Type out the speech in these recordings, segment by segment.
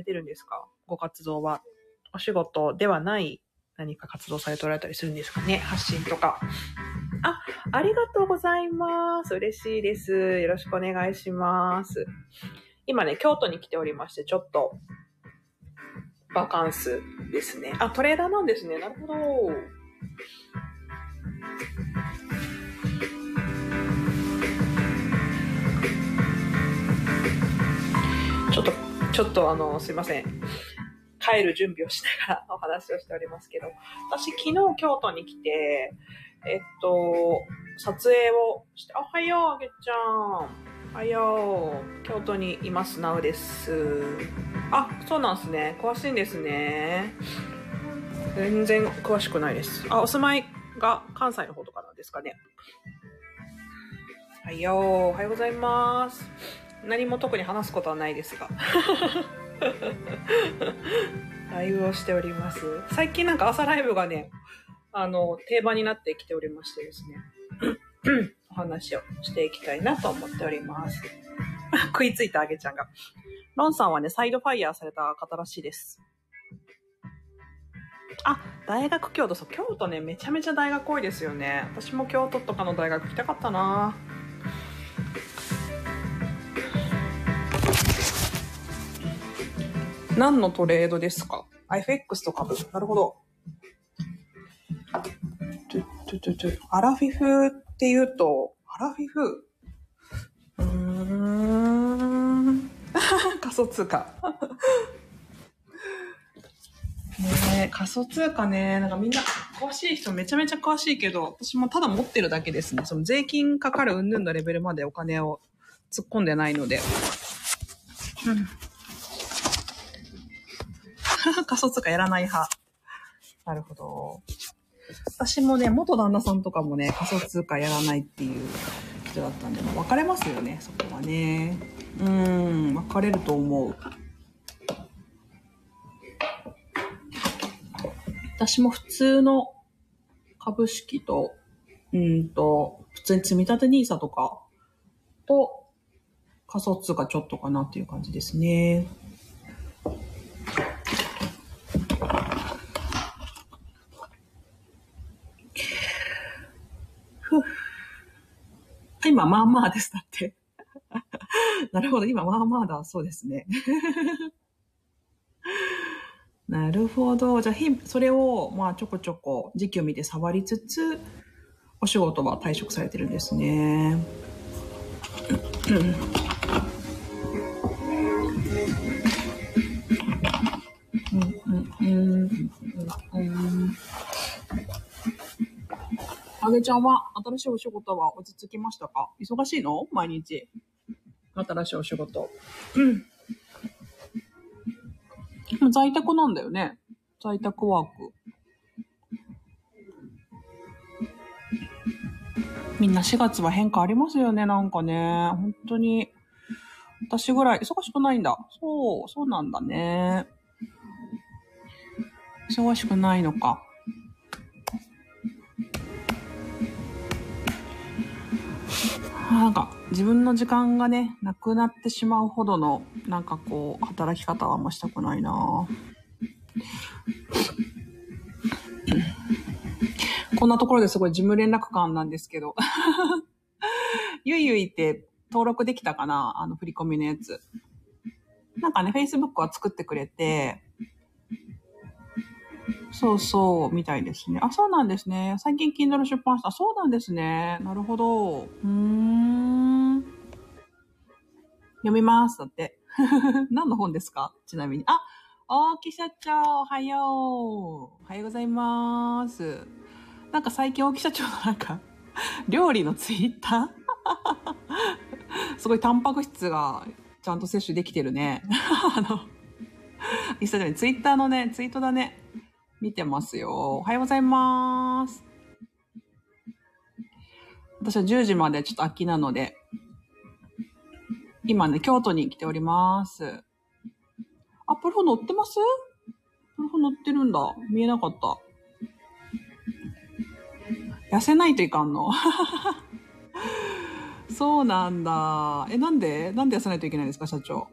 れてるんですか？ご活動は。お仕事ではない何か活動されておられたりするんですかね？発信とか。あ、ありがとうございます。嬉しいです。よろしくお願いします。今ね、京都に来ておりまして、ちょっと、バカンスですね。あ、トレーダーなんですね。なるほど。ちょっとあの、すいません。帰る準備をしながらお話をしておりますけど、私昨日京都に来て、えっと、撮影をして、おはよう、あげちゃん。おはよう。京都にいます、なうです。あ、そうなんですね。詳しいんですね。全然詳しくないです。あ、お住まいが関西の方とかなんですかね。はいよー、おはようございます。何も特に話すことはないですが。ライブをしております。最近なんか朝ライブがね、あの、定番になってきておりましてですね。お話をしていきたいなと思っております。食いついたあげちゃんが。ロンさんはね、サイドファイヤーされた方らしいです。あ、大学京都、そう、京都ね、めちゃめちゃ大学多いですよね。私も京都とかの大学行きたかったな何のトレードですか ?FX と株。なるほど。トゥトゥトゥトゥアラフィフって言うと、アラフィフ？うーん。仮想通貨。ねえ、仮想通貨ね、なんかみんな詳しい人めちゃめちゃ詳しいけど、私もただ持ってるだけですね。その税金かかる云々のレベルまでお金を突っ込んでないので。うん 仮想通貨やらない派。なるほど。私もね、元旦那さんとかもね、仮想通貨やらないっていう人だったんで、まあ、分かれますよね、そこはね。うん、分かれると思う。私も普通の株式と、うんと、普通に積立 NISA とかと仮想通貨ちょっとかなっていう感じですね。今、まあまあです。だって。なるほど。今、まあまあだ。そうですね。なるほど。じゃあ、それを、まあ、ちょこちょこ、時期を見て触りつつ、お仕事は退職されてるんですね。あげちゃんは新しいお仕事は落ち着きましたか？忙しいの？毎日。新しいお仕事。うん。在宅なんだよね。在宅ワーク。みんな4月は変化ありますよね、なんかね。本当に。私ぐらい忙しくないんだ。そう、そうなんだね。忙しくないのか。なんか自分の時間がね、なくなってしまうほどの、なんかこう、働き方はあんましたくないなこんなところですごい事務連絡官なんですけど。ゆいゆいって登録できたかな？あの振り込みのやつ。なんかね、Facebook は作ってくれて、そうそう、みたいですね。あ、そうなんですね。最近 Kindle 出版した。そうなんですね。なるほど。うーん。読みます。だって。何の本ですか？ちなみに。あ、大木社長、おはよう。おはようございます。なんか最近大木社長のなんか、料理のツイッター？すごいタンパク質がちゃんと摂取できてるね。あの、インスタじゃない、ツイッターのね、ツイートだね。見てますよ。おはようございます。私は10時までちょっと空きなので、今ね、京都に来ております。あ、プロ乗ってます？プロ乗ってるんだ。見えなかった。痩せないといかんの？そうなんだ。え、なんでなんで痩せないといけないんですか、社長。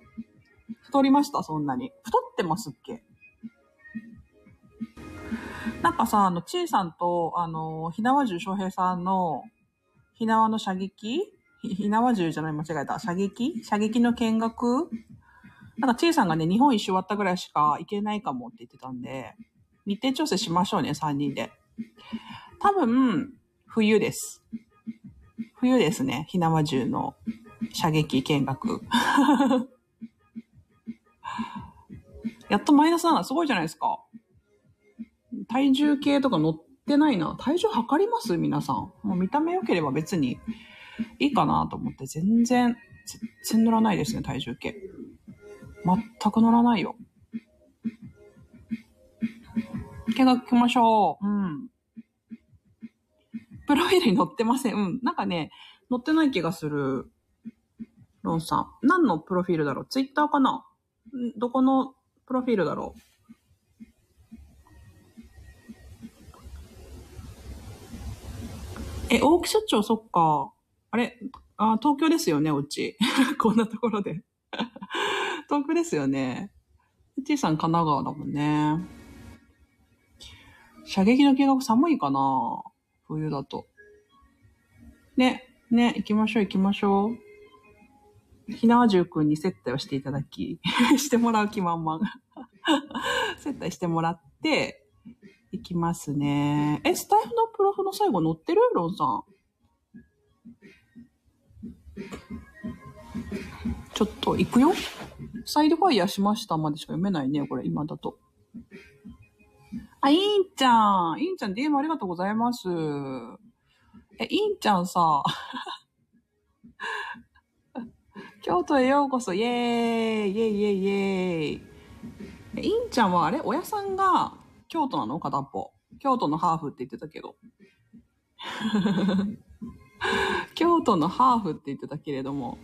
太りました？そんなに。太ってますっけ？なんかさ、あの、ちいさんと、あの、ひなわじゅう翔平さんの、ひなわの射撃ひなわじゅうじゃない、間違えた。射撃射撃の見学？なんか、ちいさんがね、日本一周終わったぐらいしか行けないかもって言ってたんで、日程調整しましょうね、3人で。多分、冬です。冬ですね、ひなわじゅうの射撃見学。やっとマイナス7、すごいじゃないですか。体重計とか乗ってないな。体重測ります？皆さん。もう見た目良ければ別にいいかなと思って、全然、全然乗らないですね、体重計。全く乗らないよ。見学行きましょう。うん。プロフィールに載ってません。うん。なんかね、載ってない気がする。ロンさん。何のプロフィールだろう？ツイッターかな？どこのプロフィールだろう？え、大木社長、そっか。あれ？あ、東京ですよね、おうち。こんなところで。東京ですよね。T さん、神奈川だもんね。射撃の計画寒いかな？冬だと。ね、ね、行きましょう行きましょう。ひなわじゅうくんに接待をしていただき、してもらう気満々。接待してもらって、いきますね。え、スタイフのプロフの最後載ってる？ロンさん。ちょっと、行くよサイドファイヤーしましたまでしか読めないね、これ、今だと。あ、いんちゃん。いんちゃん、DM ありがとうございます。え、いんちゃんさ、京都へようこそ、イェーイイェイイェイイェーイえ、いんちゃんはあれ？親さんが京都なの片っぽ。京都のハーフって言ってたけど。京都のハーフって言ってたけれども。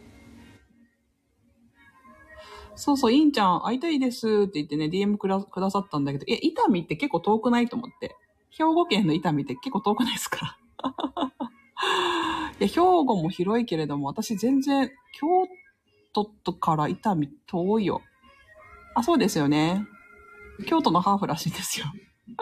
そうそう、いんちゃん会いたいですって言ってね、DM くだくださったんだけど、え、伊丹って結構遠くないと思って。兵庫県の伊丹って結構遠くないですか いや、兵庫も広いけれども、私全然、京都から伊丹遠いよ。あ、そうですよね。京都のハーフらしいんですよ。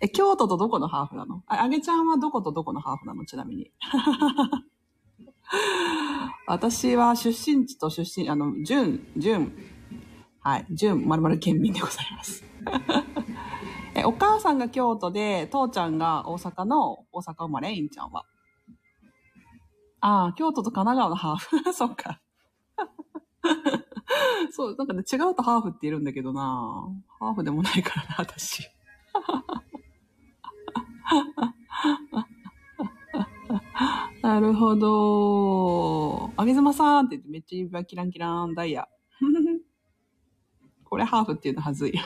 え、京都とどこのハーフなの？あ、あげちゃんはどことどこのハーフなの？ちなみに。私は出身地と出身、あの、純、純、はい、純まるまる県民でございます。え、お母さんが京都で、父ちゃんが大阪の大阪生まれ、インちゃんは。ああ、京都と神奈川のハーフ。そっか。そう、なんかね、違うとハーフって言えるんだけどなハーフでもないからな、私。なるほど。あげずまさんって言ってめっちゃ指輪キランキランダイヤ。これハーフっていうのはずい。いや、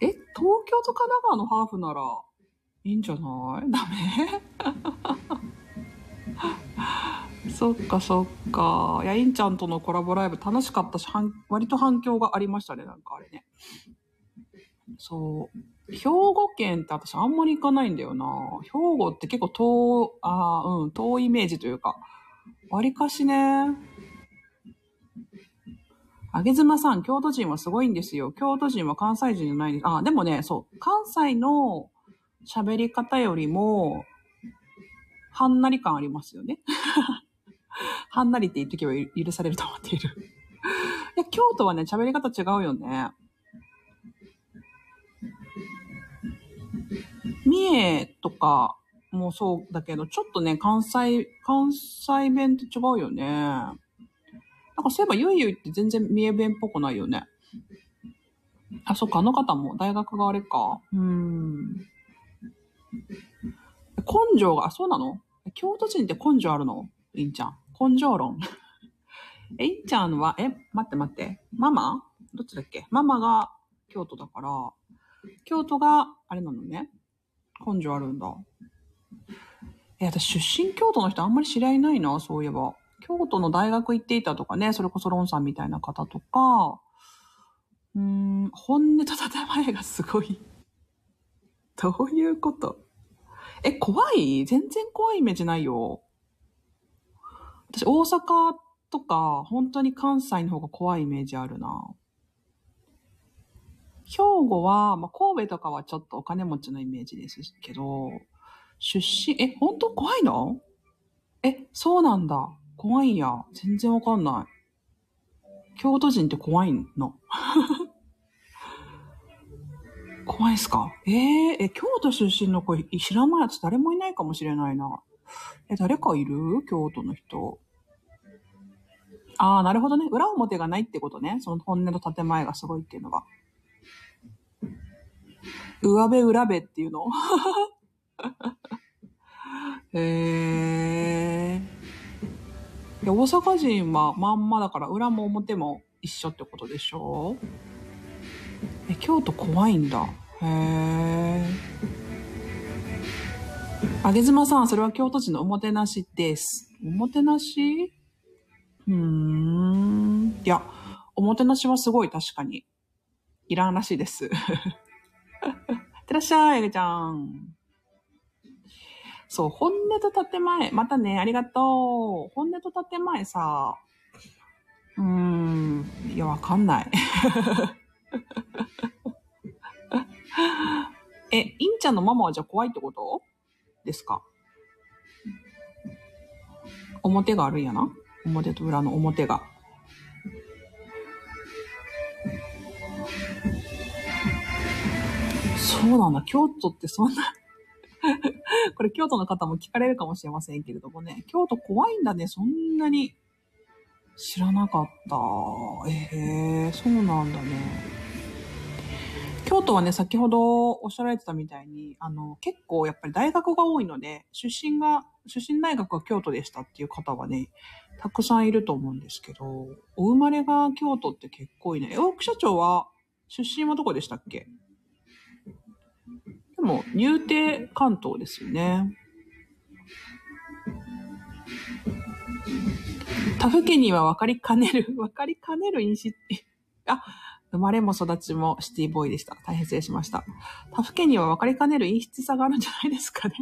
え、東京と神奈川のハーフならいいんじゃない？ダメ？そっかそっか。や、インちゃんとのコラボライブ楽しかったし、割と反響がありましたね、なんかあれね。そう。兵庫県って私あんまり行かないんだよな。兵庫って結構遠、あうん、遠いイメージというか、割かしね。あげずまさん、京都人はすごいんですよ。京都人は関西人じゃないです。あ、でもね、そう。関西の喋り方よりも、はんなり感ありますよね。はんなりって言っとけば許されると思っている。いや、京都はね、喋り方違うよね。三重とかもそうだけど、ちょっとね、関西、関西弁と違うよね。なんかそういえばゆいゆいって全然三重弁っぽくないよね。あ、そっか、あの方も大学があれか。うん。根性が、あ、そうなの？京都人って根性あるの？いんちゃん。根性論。え、いちゃんは、え、待って待って。ママ？どっちだっけ？ママが京都だから、京都があれなのね。根性あるんだ。え、私出身京都の人あんまり知り合いないな、そういえば。京都の大学行っていたとかね、それこそロンさんみたいな方とか、うーん、本音と建前がすごい。どういうこと？え、怖い？全然怖いイメージないよ。私、大阪とか、本当に関西の方が怖いイメージあるな。兵庫は、まあ、神戸とかはちょっとお金持ちのイメージですけど、出身、え、本当怖いの？え、そうなんだ。怖いんや。全然わかんない。京都人って怖いの？怖いっすか？えー、え、京都出身の子知らないやつ誰もいないかもしれないな。え、誰かいる？京都の人。ああ、なるほどね。裏表がないってことね。その本音と建前がすごいっていうのが。上辺裏辺っていうの？へえ。大阪人はまんまだから裏も表も一緒ってことでしょ？え、京都怖いんだ。へえ。あげずまさん、それは京都人のおもてなしです。おもてなし？うーん。いや、おもてなしはすごい確かに。いらんらしいです。いってらっしゃい、えげちゃん。そう、本音と建前。またね、ありがとう。本音と建前さ、うーん、いや、わかんない。え、インちゃんのママはじゃあ怖いってこと？ですか？表があるんやな？表と裏の表が。そうなんだ。京都ってそんな これ京都の方も聞かれるかもしれませんけれどもね。京都怖いんだね。そんなに知らなかった。ええー、そうなんだね。京都はね、先ほどおっしゃられてたみたいに、あの、結構やっぱり大学が多いので、出身が、出身大学が京都でしたっていう方はね、たくさんいると思うんですけど、お生まれが京都って結構いないね。大奥社長は、出身はどこでしたっけ？でも、入邸関東ですよね。他府県には分かりかねる、分かりかねる印紙、あ、生まれも育ちもシティボーイでした。大変失礼しました。他府県には分かりかねる陰湿さがあるんじゃないですかね。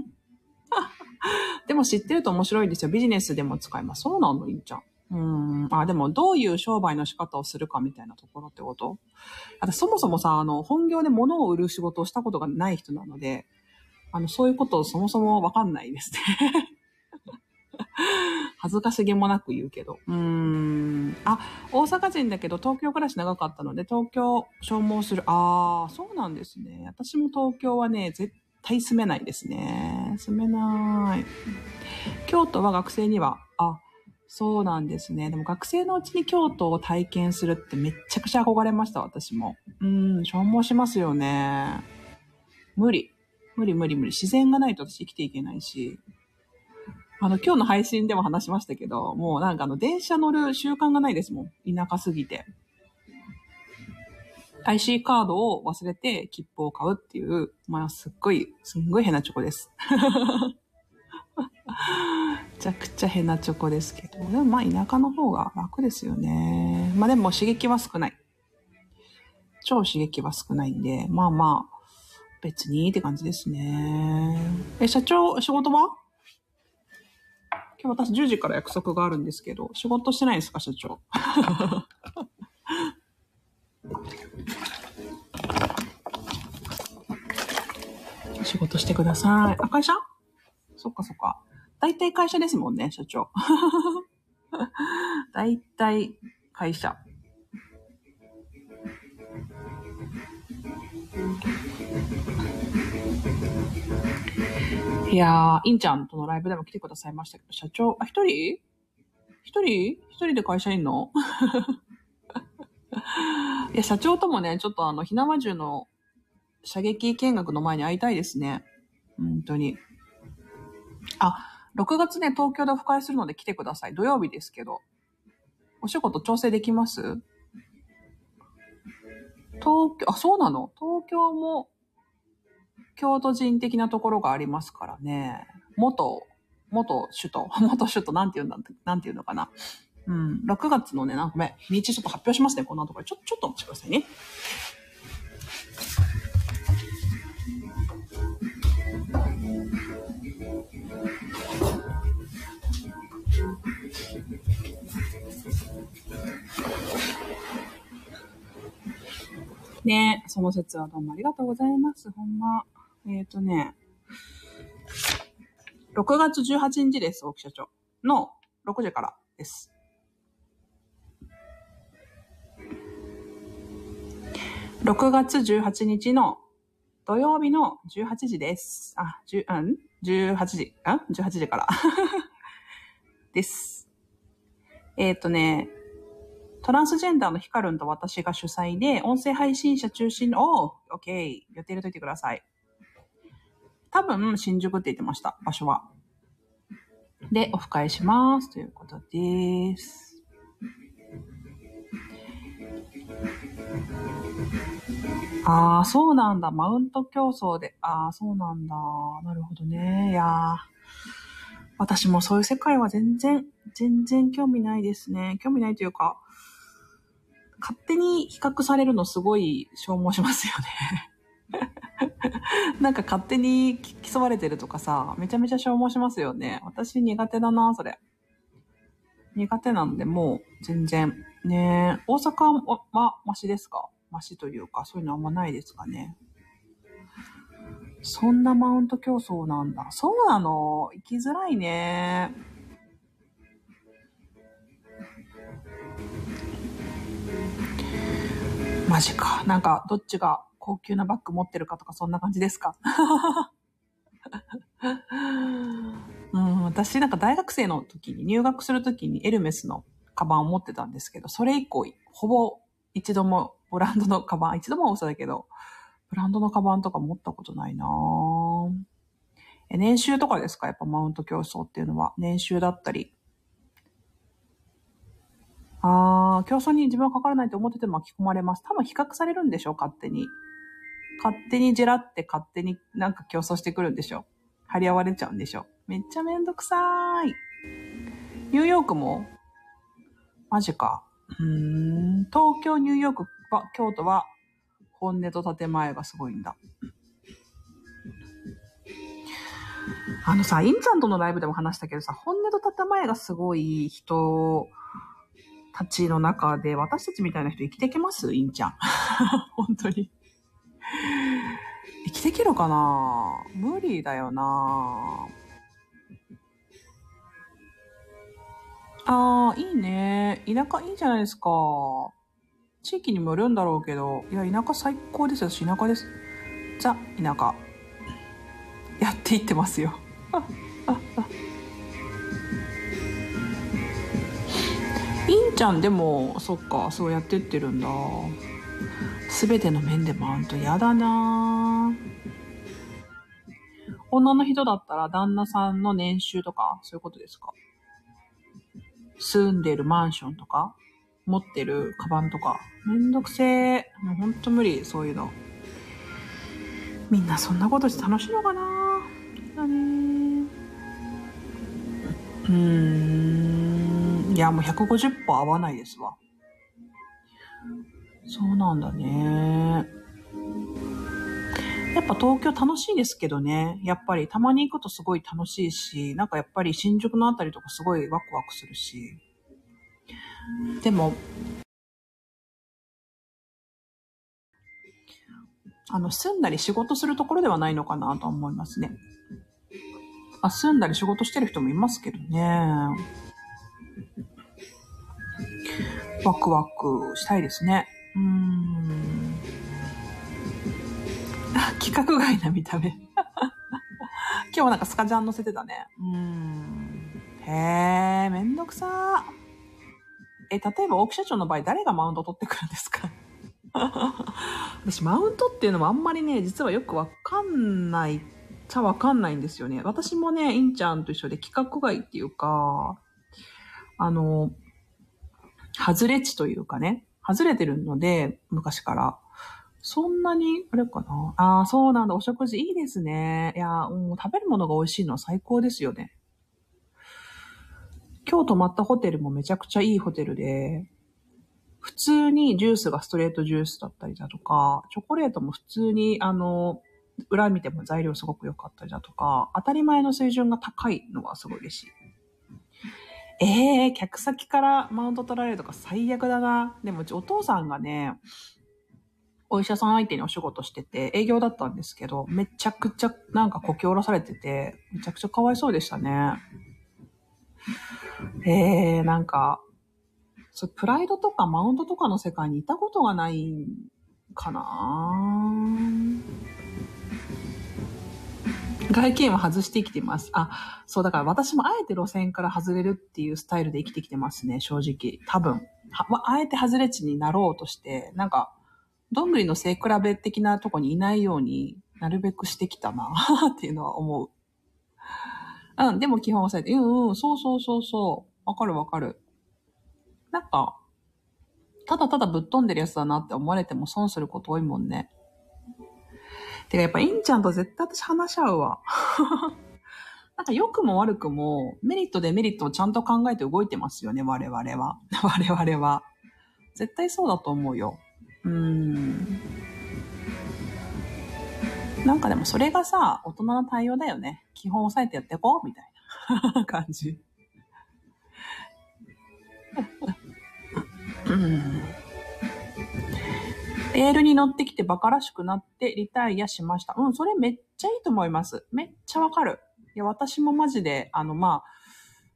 でも知ってると面白いですよ。ビジネスでも使います。そうなのいいじゃん。うん。あ、でもどういう商売の仕方をするかみたいなところってこと？あとそもそもさ、あの、本業で物を売る仕事をしたことがない人なので、あの、そういうことをそもそもわかんないですね。恥ずかしげもなく言うけど。うーん。あ、大阪人だけど東京暮らし長かったので、東京消耗する。ああ、そうなんですね。私も東京はね、絶対住めないですね。住めない。京都は学生には、あ、そうなんですね。でも学生のうちに京都を体験するってめっちゃくちゃ憧れました、私も。うん、消耗しますよね。無理。無理無理無理。自然がないと私生きていけないし。あの、今日の配信でも話しましたけど、もうなんかあの、電車乗る習慣がないですもん。田舎すぎて。IC カードを忘れて切符を買うっていう、まあ、すっごい、すんごい変なチョコです。めちゃくちゃ変なチョコですけど。でもまあ、田舎の方が楽ですよね。まあでも刺激は少ない。超刺激は少ないんで、まあまあ、別にって感じですね。え、社長、仕事は？今日私10時から約束があるんですけど、仕事してないですか、社長？仕事してください。あ、会社？そっかそっか。大体会社ですもんね、社長。大体会社。いやー、インちゃんとのライブでも来てくださいましたけど、社長、あ、一人？一人？一人で会社いんの？いや、社長ともね、ちょっとあの、ひなまじゅうの射撃見学の前に会いたいですね。本当に。あ、6月ね、東京でオフ会するので来てください。土曜日ですけど。お仕事調整できます？東京、あ、そうなの？東京も京都人的なところがありますからね。元、元首都、元首都、なんて言うんだ、なんて言うのかな。うん、6月のね、なんかめ、日ちょっと発表しますね、こんなところ。ちょ、ちょっとお待ちくださいね。ねその説はどうもありがとうございます。ほんま。えっ、ー、とね、6月18日です、大木社長。の6時からです。6月18日の土曜日の18時です。あ、10、うん ?18 時、ん ?18 時から です。えっ、ー、とね、トランスジェンダーのヒカルンと私が主催で、音声配信者中心の、おー、オッケー、予定入れといてください。多分、新宿って言ってました、場所は。で、オフ会します。ということです。ああ、そうなんだ。マウント競争で。ああ、そうなんだ。なるほどね。いや私もそういう世界は全然、全然興味ないですね。興味ないというか、勝手に比較されるのすごい消耗しますよね。なんか勝手に競われてるとかさ、めちゃめちゃ消耗しますよね。私苦手だな、それ。苦手なんで、もう全然。ね大阪はマシですか？マシというか、そういうのあんまないですかね。そんなマウント競争なんだ。そうなの？行きづらいね。マジか。なんか、どっちが高級なバッグ持ってるかとか、そんな感じですか？うん、私、なんか大学生の時に、入学する時にエルメスのカバンを持ってたんですけど、それ以降、ほぼ一度もブランドのカバン、一度も嘘だけど、ブランドのカバンとか持ったことないなえ、年収とかですか？やっぱマウント競争っていうのは。年収だったり。あー、競争に自分はかからないと思ってても巻き込まれます。多分比較されるんでしょ勝手に。勝手にじらって勝手になんか競争してくるんでしょ張り合われちゃうんでしょめっちゃめんどくさーい。ニューヨークもマジか。うーん。東京、ニューヨークは、京都は本音と建前がすごいんだ。あのさ、インちゃんとのライブでも話したけどさ、本音と建前がすごい人たちの中で、私たちみたいな人生きてきます？インちゃん。本当に。生きてきるかな？無理だよなああ、いいね。田舎いいじゃないですか。地域にもよるんだろうけど、いや、田舎最高ですよ。私田舎です。ザ、田舎。やっていってますよ。いんちゃん？でも、そっか、そうやってってるんだ。すべての面でマウント嫌だな女の人だったら旦那さんの年収とか、そういうことですか？住んでるマンションとか持ってるカバンとか。めんどくせえ。もうほんと無理、そういうの。みんなそんなことして楽しいのかな？だねうーん。いや、もう150%合わないですわ。そうなんだね。やっぱ東京楽しいですけどね。やっぱりたまに行くとすごい楽しいし、なんかやっぱり新宿のあたりとかすごいワクワクするし。でも、あの、住んだり仕事するところではないのかなと思いますね。あ、住んだり仕事してる人もいますけどね。ワクワクしたいですね。うーん。規格外な見た目。今日はなんかスカジャン乗せてたね。うん。へえ、めんどくさえ、例えば大木社長の場合誰がマウント取ってくるんですか？私、マウントっていうのもあんまりね、実はよくわかんないちゃわかんないんですよね。私もね、インちゃんと一緒で規格外っていうか、あの、外れ値というかね、外れてるので、昔から。そんなに、あれかな？ああ、そうなんだ。お食事いいですね。いや、もう食べるものが美味しいのは最高ですよね。今日泊まったホテルもめちゃくちゃいいホテルで、普通にジュースがストレートジュースだったりだとか、チョコレートも普通に、あの、裏見ても材料すごく良かったりだとか、当たり前の水準が高いのはすごい嬉しい。ええー、客先からマウント取られるとか最悪だな。でもうちお父さんがね、お医者さん相手にお仕事してて、営業だったんですけど、めちゃくちゃなんかこき下ろされてて、めちゃくちゃかわいそうでしたね。えー、なんか、そうプライドとかマウントとかの世界にいたことがないかな外見は外して生きてます。あ、そう、だから私もあえて路線から外れるっていうスタイルで生きてきてますね、正直。多分。はあえて外れ値になろうとして、なんか、どんぐりの背比べ的なとこにいないようになるべくしてきたな っていうのは思う。うん、でも基本押さえて、うんうん、そうそうそうそう。わかるわかる。なんか、ただただぶっ飛んでるやつだなって思われても損すること多いもんね。てかやっぱインちゃんと絶対私話し合うわ。なんか良くも悪くもメリットデメリットをちゃんと考えて動いてますよね、我々は。我々は。絶対そうだと思うよ。うん。なんかでもそれがさ、大人の対応だよね。基本押さえてやっていこうみたいな 感じ。うん。レールに乗ってきてバカらしくなってリタイアしました。うん、それめっちゃいいと思います。めっちゃわかる。いや、私もマジで、あの、まあ、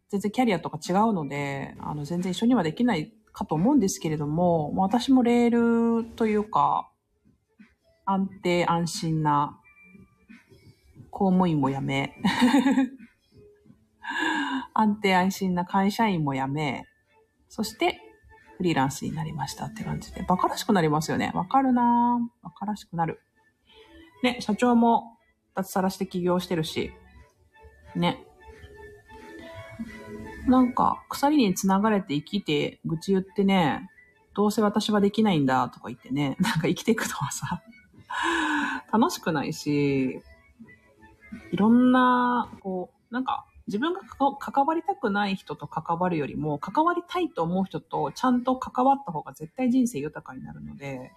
全然キャリアとか違うので、あの、全然一緒にはできないかと思うんですけれども、私もレールというか、安定安心な公務員も辞め、安定安心な会社員も辞め、そしてフリーランスになりましたって感じで、馬鹿らしくなりますよね。わかるなぁ。馬鹿らしくなる。ね、社長も脱サラして起業してるし、ね。なんか、鎖に繋がれて生きて、愚痴言ってね、どうせ私はできないんだとか言ってね、なんか生きていくのはさ、楽しくないし、いろんな、こう、なんか、自分が関わりたくない人と関わるよりも、関わりたいと思う人とちゃんと関わった方が絶対人生豊かになるので、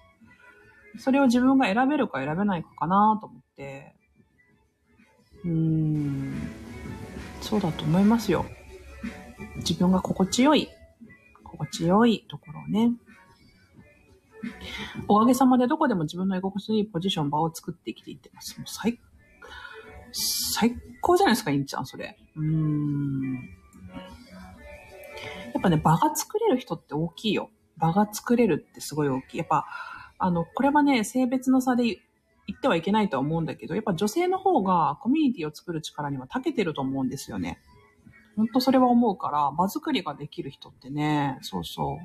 それを自分が選べるか選べないかかなと思って、うーん、そうだと思いますよ。自分が心地よい、心地よいところをね。おかげさまでどこでも自分の居心地のいいポジション、場を作ってきていってます。もう最、最高じゃないですか、インちゃん、それ。うん。やっぱね、場が作れる人って大きいよ。場が作れるってすごい大きい。やっぱ、あの、これはね、性別の差で言ってはいけないとは思うんだけど、やっぱ女性の方がコミュニティを作る力には長けてると思うんですよね。ほんとそれは思うから、場作りができる人ってね、そうそう。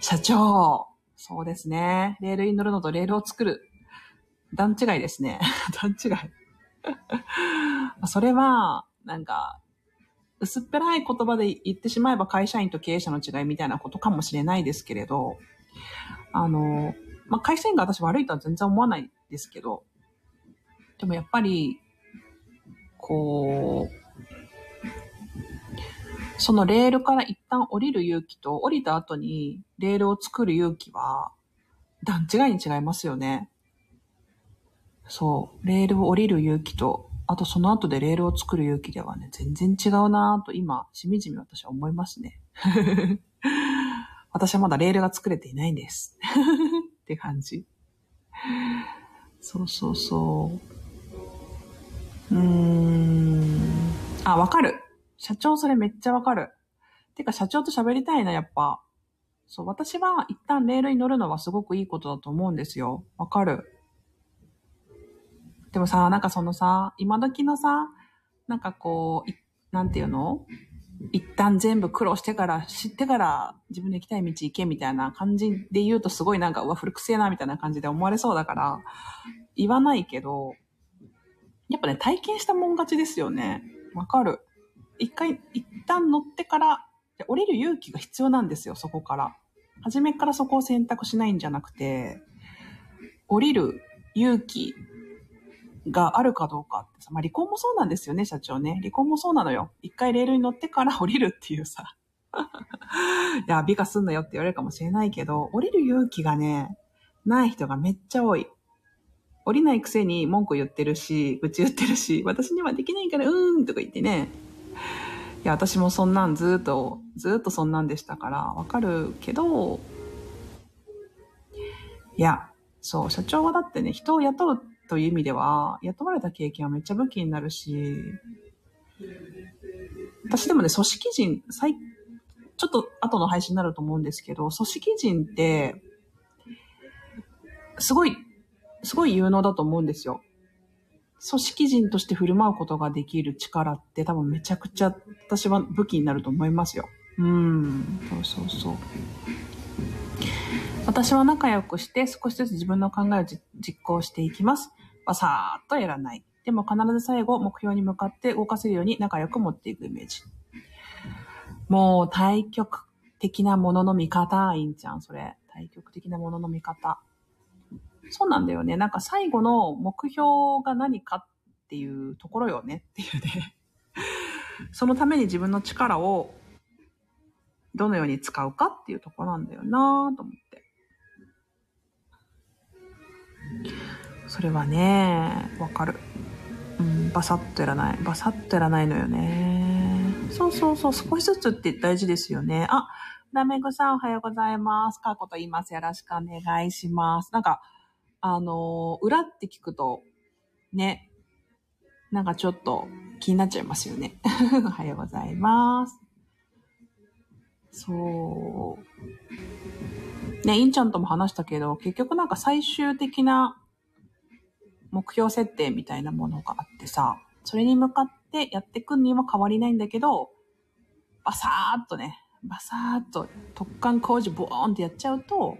社長、そうですね。レールに乗るのとレールを作る。段違いですね。段違い。それは、なんか、薄っぺらい言葉で言ってしまえば会社員と経営者の違いみたいなことかもしれないですけれど、あの、まあ、会社員が私悪いとは全然思わないですけど、でもやっぱり、こう、そのレールから一旦降りる勇気と降りた後にレールを作る勇気は段違いに違いますよね。そう、レールを降りる勇気と、あとその後でレールを作る勇気ではね、全然違うなぁと今、しみじみ私は思いますね。私はまだレールが作れていないんです。って感じ。そうそうそう。うーん。あ、わかる。社長それめっちゃわかる。てか社長と喋りたいな、やっぱ。そう、私は一旦レールに乗るのはすごくいいことだと思うんですよ。わかる。でもさ、なんかそのさ、今時のさ、なんかこう、なんていうの？一旦全部苦労してから、知ってから自分で行きたい道行けみたいな感じで言うとすごいなんか、うわ、古くせえなみたいな感じで思われそうだから、言わないけど、やっぱね、体験したもん勝ちですよね。わかる。一回、一旦乗ってから、降りる勇気が必要なんですよ、そこから。初めからそこを選択しないんじゃなくて、降りる勇気があるかどうかってさ、まあ離婚もそうなんですよね、社長ね。離婚もそうなのよ。一回レールに乗ってから 降りるっていうさ。いや、美化すんなよって言われるかもしれないけど、降りる勇気がね、ない人がめっちゃ多い。降りないくせに文句言ってるし、愚痴言ってるし、私にはできないからうーんとか言ってね。いや、私もそんなんずっと、ずっとそんなんでしたから、わかるけど、いや、そう、社長はだってね、人を雇うという意味では、雇われた経験はめっちゃ武器になるし、私でもね、組織人、最、ちょっと後の配信になると思うんですけど、組織人って、すごい、すごい有能だと思うんですよ。組織人として振る舞うことができる力って多分めちゃくちゃ私は武器になると思いますよ。うん。そうそうそう。私は仲良くして少しずつ自分の考えを実行していきます。バサーっとやらない。でも必ず最後目標に向かって動かせるように仲良く持っていくイメージ。もう対極的なものの見方、いいんちゃん、それ。対極的なものの見方。そうなんだよね。なんか最後の目標が何かっていうところよねっていうね。そのために自分の力をどのように使うかっていうところなんだよなと思って。それはね、わかる。うん、バサッとやらない。バサッとやらないのよね。そうそうそう、少しずつって大事ですよね。あ、ラメグさんおはようございます。カーコと言います。よろしくお願いします。なんか、あの、裏って聞くと、ね、なんかちょっと気になっちゃいますよね。おはようございます。そう。ね、インちゃんとも話したけど、結局なんか最終的な目標設定みたいなものがあってさ、それに向かってやってくんには変わりないんだけど、バサーっとね、バサーっと突貫工事ボーンってやっちゃうと、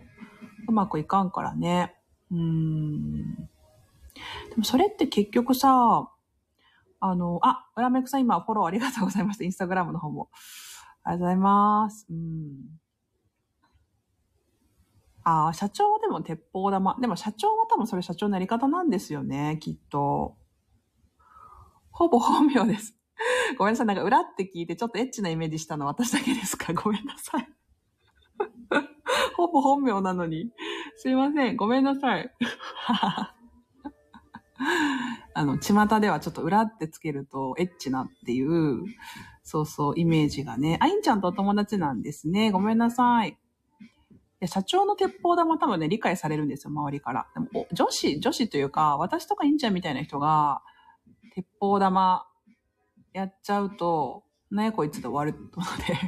うまくいかんからね。うーん。でもそれって結局さ、あの、あ、裏メクさん今フォローありがとうございました。インスタグラムの方も。ありがとうございます。うん。ああ、社長はでも鉄砲玉。でも社長は多分それ社長のやり方なんですよね、きっと。ほぼ本名です。ごめんなさい。なんか裏って聞いてちょっとエッチなイメージしたの私だけですか？ごめんなさい。ほぼ本名なのに。すいません。ごめんなさい。あの、巷ではちょっと裏ってつけるとエッチなっていう、そうそう、イメージがね。あいんちゃんとお友達なんですね。ごめんなさい。いや、社長の鉄砲玉多分ね、理解されるんですよ、周りから。でも、女子、女子というか、私とかいんちゃんみたいな人が、鉄砲玉やっちゃうと、なやこいつで終わるので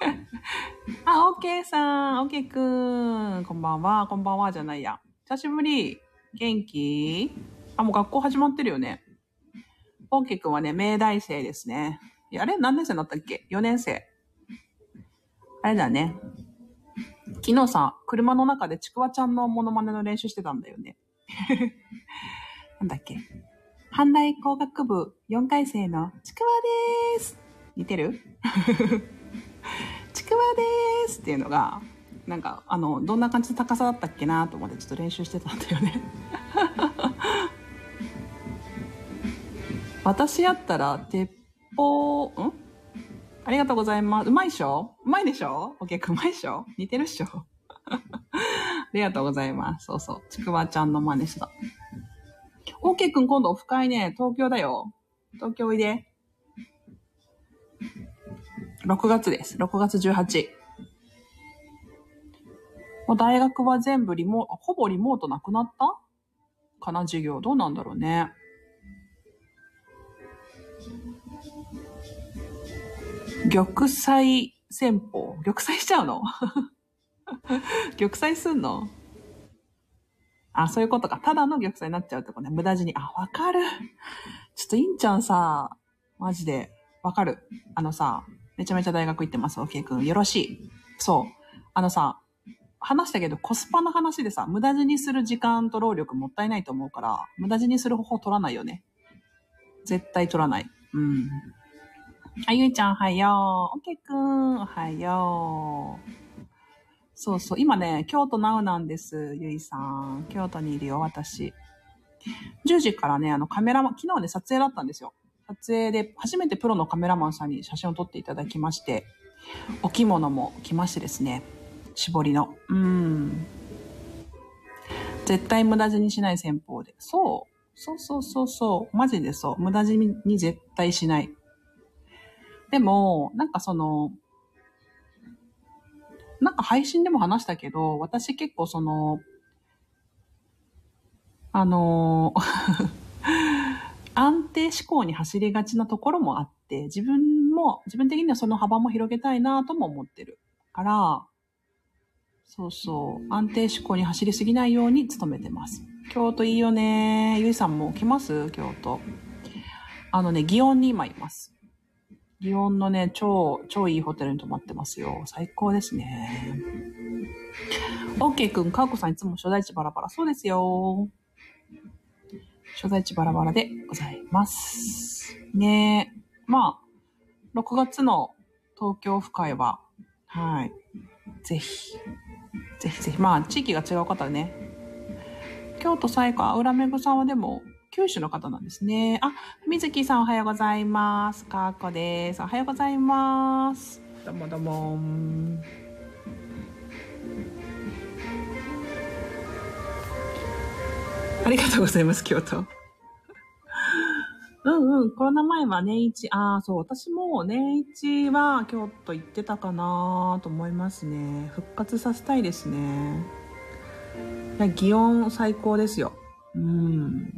あ、オッケーさん、オッケーくん。こんばんは、こんばんはじゃないや。久しぶり。元気？あ、もう学校始まってるよね。オッケーくんはね、明大生ですね。いや、あれ？何年生になったっけ ?4 年生。あれだね。昨日さ、車の中でちくわちゃんのモノマネの練習してたんだよね。なんだっけ？阪大工学部4回生のちくわでーす。似てる？ちくわでーすっていうのが、なんか、あの、どんな感じの高さだったっけなと思ってちょっと練習してたんだよね。私やったら、鉄砲、ん？ありがとうございます。うまいっしょ？うまいでしょ？お客うまいっしょ？似てるっしょ？ありがとうございます。そうそう。ちくわちゃんの真似した。オーケーくん今度オフ会ね、東京だよ。東京おいで。6月です。6月18。もう大学は全部リモート、ほぼリモートなくなった？かな？授業。どうなんだろうね。玉砕戦法？玉砕しちゃうの？玉砕すんの？あ、そういうことか。ただの玉砕になっちゃうってことね。無駄死に。あ、わかる。ちょっとインちゃんさ、マジで、わかる。あのさ、めちゃめちゃ大学行ってます、オケイ君。よろしい。そう。あのさ、話したけど、コスパの話でさ、無駄死にする時間と労力もったいないと思うから、無駄死にする方法取らないよね。絶対取らない。うん。あ、ゆいちゃんおはよう。オケくん、おはよう。そうそう。今ね、京都ナウなんです。ゆいさん。京都にいるよ、私。10時からね、あのカメラマン、昨日ね、撮影だったんですよ。撮影で初めてプロのカメラマンさんに写真を撮っていただきまして、お着物も着ましてですね、絞りの。うん。絶対無駄死にしない戦法で。そう。そうそうそうそう。マジでそう。無駄死に絶対しない。でも、なんかその、なんか配信でも話したけど、私結構その、あのー 安定志向に走りがちなところもあって、自分も、自分的にはその幅も広げたいなとも思ってる。から、そうそう、安定志向に走りすぎないように努めてます。京都いいよね。ゆいさんも来ます？京都。あのね、祇園に今います。祇園のね、超、超いいホテルに泊まってますよ。最高ですね。OK くん、かうこさんいつも所在地バラバラ。そうですよ。所在地バラバラでございます。ねえまあ、6月の東京府会は、はい。ぜひ、ぜひぜひ。まあ、地域が違う方ね。京都最下、浦めぐさんはでも、九州の方なんですね。あ、水木さんおはようございます。かーこです。おはようございます。どうもどうも。ありがとうございます、京都。うんうん、コロナ前は年一、ああ、そう、私も年一は京都行ってたかなと思いますね。復活させたいですね。いや、祇園最高ですよ。うん。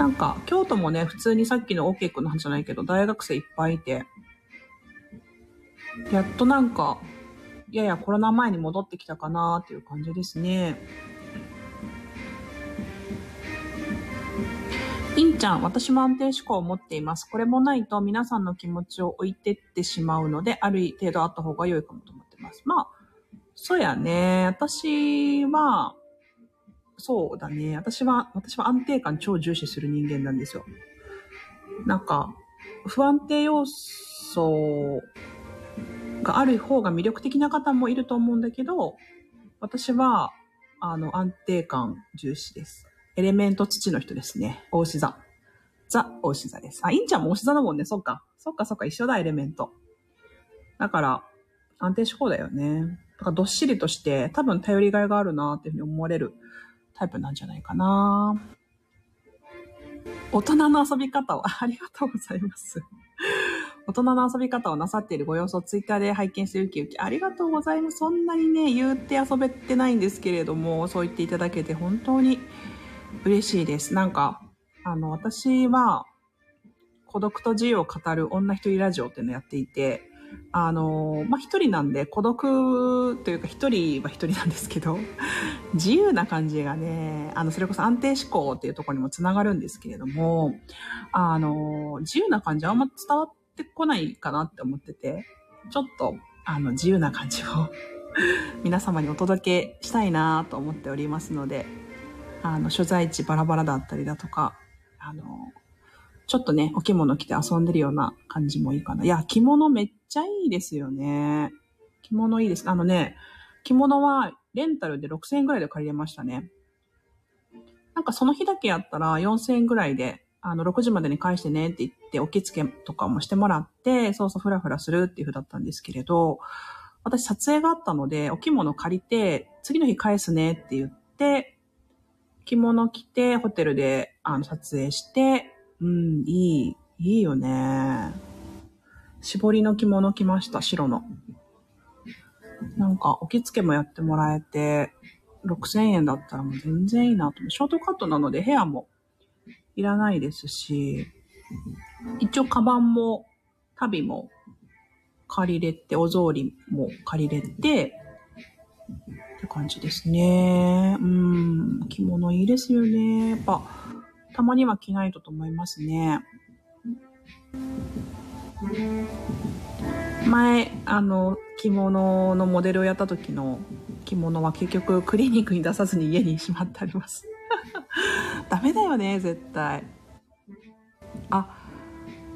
なんか、京都もね、普通にさっきのオーケー君の話じゃないけど、大学生いっぱいいて、やっとなんか、ややコロナ前に戻ってきたかなっていう感じですね。いんちゃん、私も安定思考を持っています。これもないと皆さんの気持ちを置いてってしまうので、ある程度あった方が良いかもと思ってます。まあ、そうやね。私は、そうだね。私は、私は安定感超重視する人間なんですよ。なんか、不安定要素がある方が魅力的な方もいると思うんだけど、私は、あの、安定感重視です。エレメント土の人ですね。大志座。ザ・大志座です。あ、インちゃんも大志座だもんね。そっか。そっかそっか、一緒だ、エレメント。だから、安定志向だよね。だからどっしりとして、多分頼りがいがあるなっていうふうに思われるタイプなんじゃないかな。大人の遊び方を、ありがとうございます。大人の遊び方をなさっているご様子をツイッターで拝見してウキウキ。ありがとうございます。そんなにね、言って遊べてないんですけれども、そう言っていただけて本当に嬉しいです。なんか、あの、私は、孤独と自由を語る女一人ラジオっていうのをやっていて、あの、まあ、一人なんで孤独というか一人は一人なんですけど、自由な感じがね、あの、それこそ安定思考っていうところにもつながるんですけれども、あの、自由な感じあんま伝わってこないかなって思ってて、ちょっと、あの、自由な感じを 皆様にお届けしたいなと思っておりますので、あの、所在地バラバラだったりだとか、あの、ちょっとね、お着物着て遊んでるような感じもいいかな。いや、着物めっちゃいいですよね。着物いいです。あのね、着物はレンタルで6000円ぐらいで借りれましたね。なんかその日だけやったら4000円ぐらいで、あの、6時までに返してねって言って、お着付けとかもしてもらって、そうそうフラフラするっていう風だったんですけれど、私撮影があったので、お着物借りて、次の日返すねって言って、着物着て、ホテルで、あの、撮影して、うん、いい、いいよね。絞りの着物着ました、白の。なんか、お着付けもやってもらえて、6000円だったらもう全然いいなと。ショートカットなので部屋もいらないですし、一応カバンも、旅も借りれて、お草履も借りれて、って感じですね。うん、着物いいですよね。やっぱ、たまには着ないとと思いますね。前、あの、着物のモデルをやった時の着物は結局クリニックに出さずに家にしまってあります。ダメだよね、絶対。あ、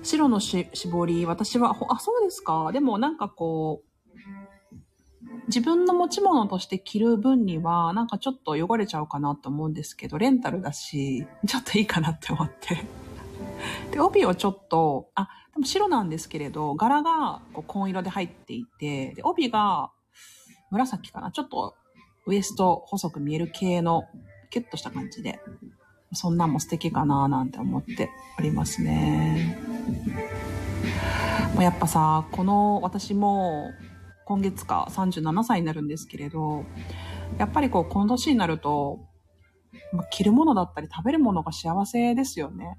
白のし絞り、私は、あ、そうですか。でもなんかこう、自分の持ち物として着る分には、なんかちょっと汚れちゃうかなと思うんですけど、レンタルだし、ちょっといいかなって思って。で、帯をちょっと、あ、でも白なんですけれど、柄がこう紺色で入っていて、で、帯が紫かな。ちょっとウエスト細く見える系の、キュッとした感じで、そんなんも素敵かななんて思っておりますね。やっぱさ、この私も今月か37歳になるんですけれど、やっぱりこう、この年になると、まあ、着るものだったり食べるものが幸せですよね。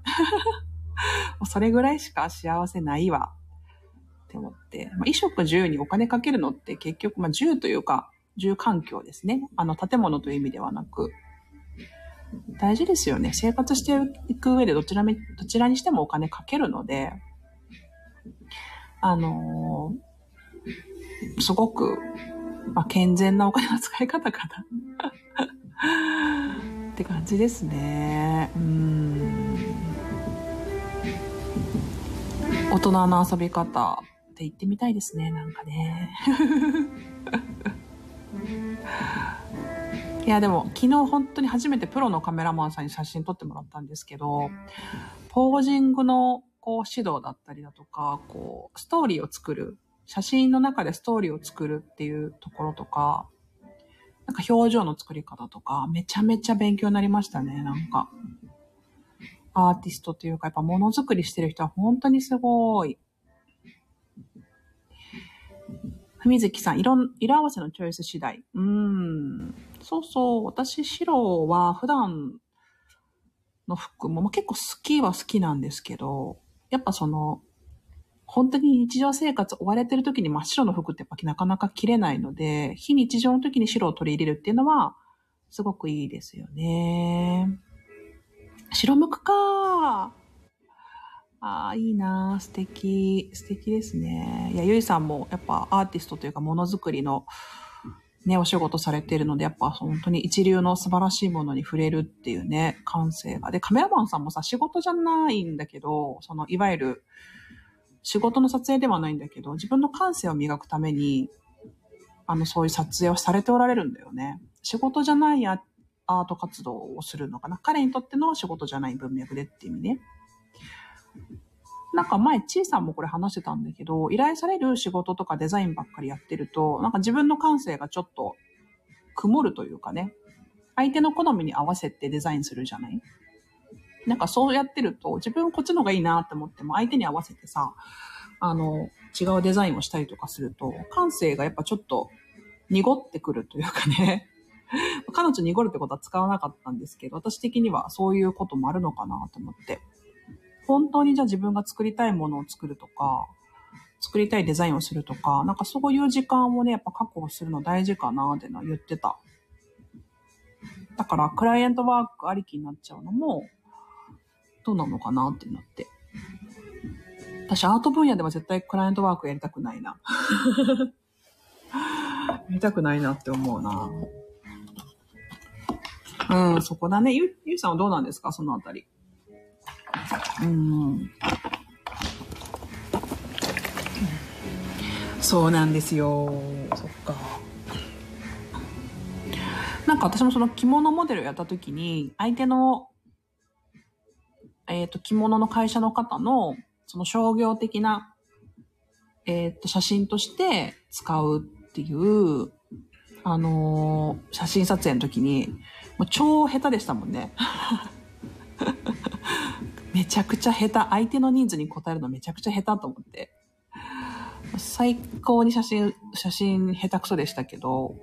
それぐらいしか幸せないわ。って思って。まあ、衣食住にお金かけるのって結局、まあ、住というか、住環境ですね。あの、建物という意味ではなく。大事ですよね。生活していく上でどちらめ、どちらにしてもお金かけるので、あのー、すごく、まあ、健全なお金の使い方かな。って感じですね。うん。大人の遊び方って言ってみたいですね、なんかね。いや、でも昨日本当に初めてプロのカメラマンさんに写真撮ってもらったんですけど、ポージングのこう指導だったりだとか、こう、ストーリーを作る、写真の中でストーリーを作るっていうところとか、なんか表情の作り方とか、めちゃめちゃ勉強になりましたね、なんか。アーティストというか、やっぱものづくりしてる人は本当にすごい。ふみずきさん、色、色合わせのチョイス次第。うん。そうそう。私、白は普段の服も、まあ、結構好きは好きなんですけど、やっぱその、本当に日常生活追われてる時に真っ白の服ってやっぱなかなか着れないので、非日常の時に白を取り入れるっていうのは、すごくいいですよね。白むくかああ、いいな素敵。素敵ですね。いや、ゆいさんもやっぱアーティストというかものづくりのね、お仕事されているので、やっぱ本当に一流の素晴らしいものに触れるっていうね、感性が。で、カメラマンさんもさ、仕事じゃないんだけど、その、いわゆる、仕事の撮影ではないんだけど、自分の感性を磨くために、あの、そういう撮影をされておられるんだよね。仕事じゃないアート活動をするのかな。彼にとっての仕事じゃない文脈でっていう意味ね。なんか前、ちいさんもこれ話してたんだけど、依頼される仕事とかデザインばっかりやってると、なんか自分の感性がちょっと曇るというかね、相手の好みに合わせてデザインするじゃないなんかそうやってると、自分こっちの方がいいなって思っても、相手に合わせてさ、あの、違うデザインをしたりとかすると、感性がやっぱちょっと濁ってくるというかね。彼女濁るってことは使わなかったんですけど、私的にはそういうこともあるのかなと思って。本当にじゃあ自分が作りたいものを作るとか、作りたいデザインをするとか、なんかそういう時間をね、やっぱ確保するの大事かなってのは言ってた。だから、クライアントワークありきになっちゃうのも、どうなのかなってなって。私、アート分野では絶対クライアントワークやりたくないな。やりたくないなって思うな。うん、そこだね。ゆ、ゆうさんはどうなんですか？そのあたり。うん。そうなんですよ。そっか。なんか私もその着物モデルやった時に、相手の、えっ、ー、と、着物の会社の方の、その商業的な、えっ、ー、と、写真として使うっていう、あのー、写真撮影の時に、もう超下手でしたもんね。めちゃくちゃ下手。相手の人数に答えるのめちゃくちゃ下手と思って。最高に写真、写真下手くそでしたけど、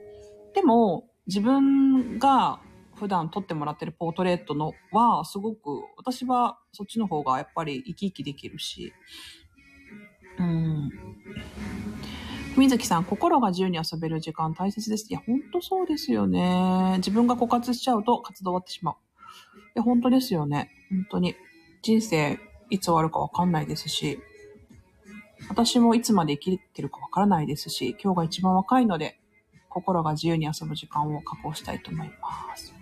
でも自分が普段撮ってもらってるポートレートのはすごく私はそっちの方がやっぱり生き生きできるし、うん。水木さん、心が自由に遊べる時間大切です。いや、ほんとそうですよね。自分が枯渇しちゃうと活動終わってしまう。いや、本当ですよね。本当に。人生いつ終わるかわかんないですし、私もいつまで生きてるかわからないですし、今日が一番若いので、心が自由に遊ぶ時間を確保したいと思います。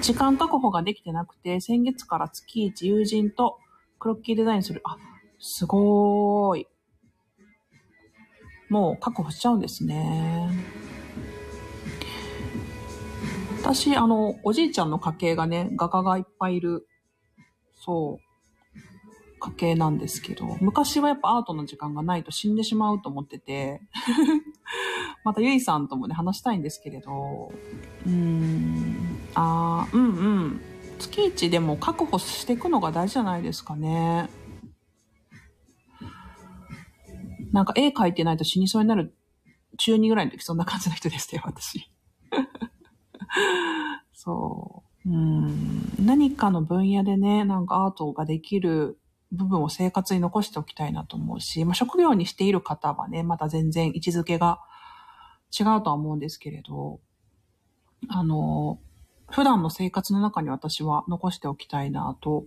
時間確保ができてなくて、先月から月一友人とクロッキーデザインする。あ、すごーい。もう確保しちゃうんですね。私、あの、おじいちゃんの家系がね、画家がいっぱいいるそう、家系なんですけど、昔はやっぱアートの時間がないと死んでしまうと思ってて、またゆいさんともね、話したいんですけれど、うーん、あー、うんうん。月一でも確保していくのが大事じゃないですかね。なんか絵描いてないと死にそうになる中2ぐらいの時そんな感じの人でしたよ、私。そう。うん。何かの分野でね、なんかアートができる部分を生活に残しておきたいなと思うし、まあ、職業にしている方はね、また全然位置づけが違うとは思うんですけれど、あの、普段の生活の中に私は残しておきたいなと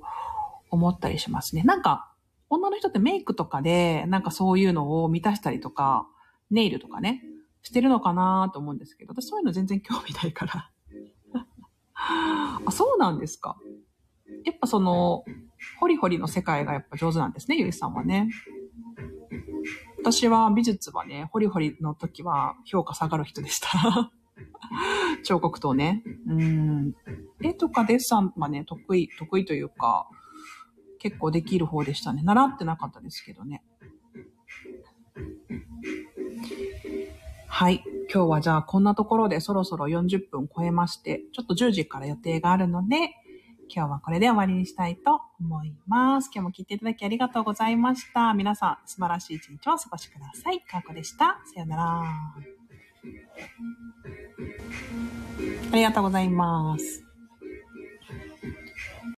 思ったりしますね。なんか、女の人ってメイクとかで、なんかそういうのを満たしたりとか、ネイルとかね、してるのかなと思うんですけど、私そういうの全然興味ないから。あ、そうなんですか。やっぱその、ホリホリの世界がやっぱ上手なんですね、ゆいさんはね。私は美術はね、ホリホリの時は評価下がる人でした。彫刻刀ね。うん。絵とかデッサンはね、得意、得意というか、結構できる方でしたね。習ってなかったですけどね。はい。今日はじゃあこんなところでそろそろ40分超えまして、ちょっと10時から予定があるので、今日はこれで終わりにしたいと思います。今日も聞いていただきありがとうございました。皆さん素晴らしい一日をお過ごしください。かーこでした。さよなら。ありがとうございます。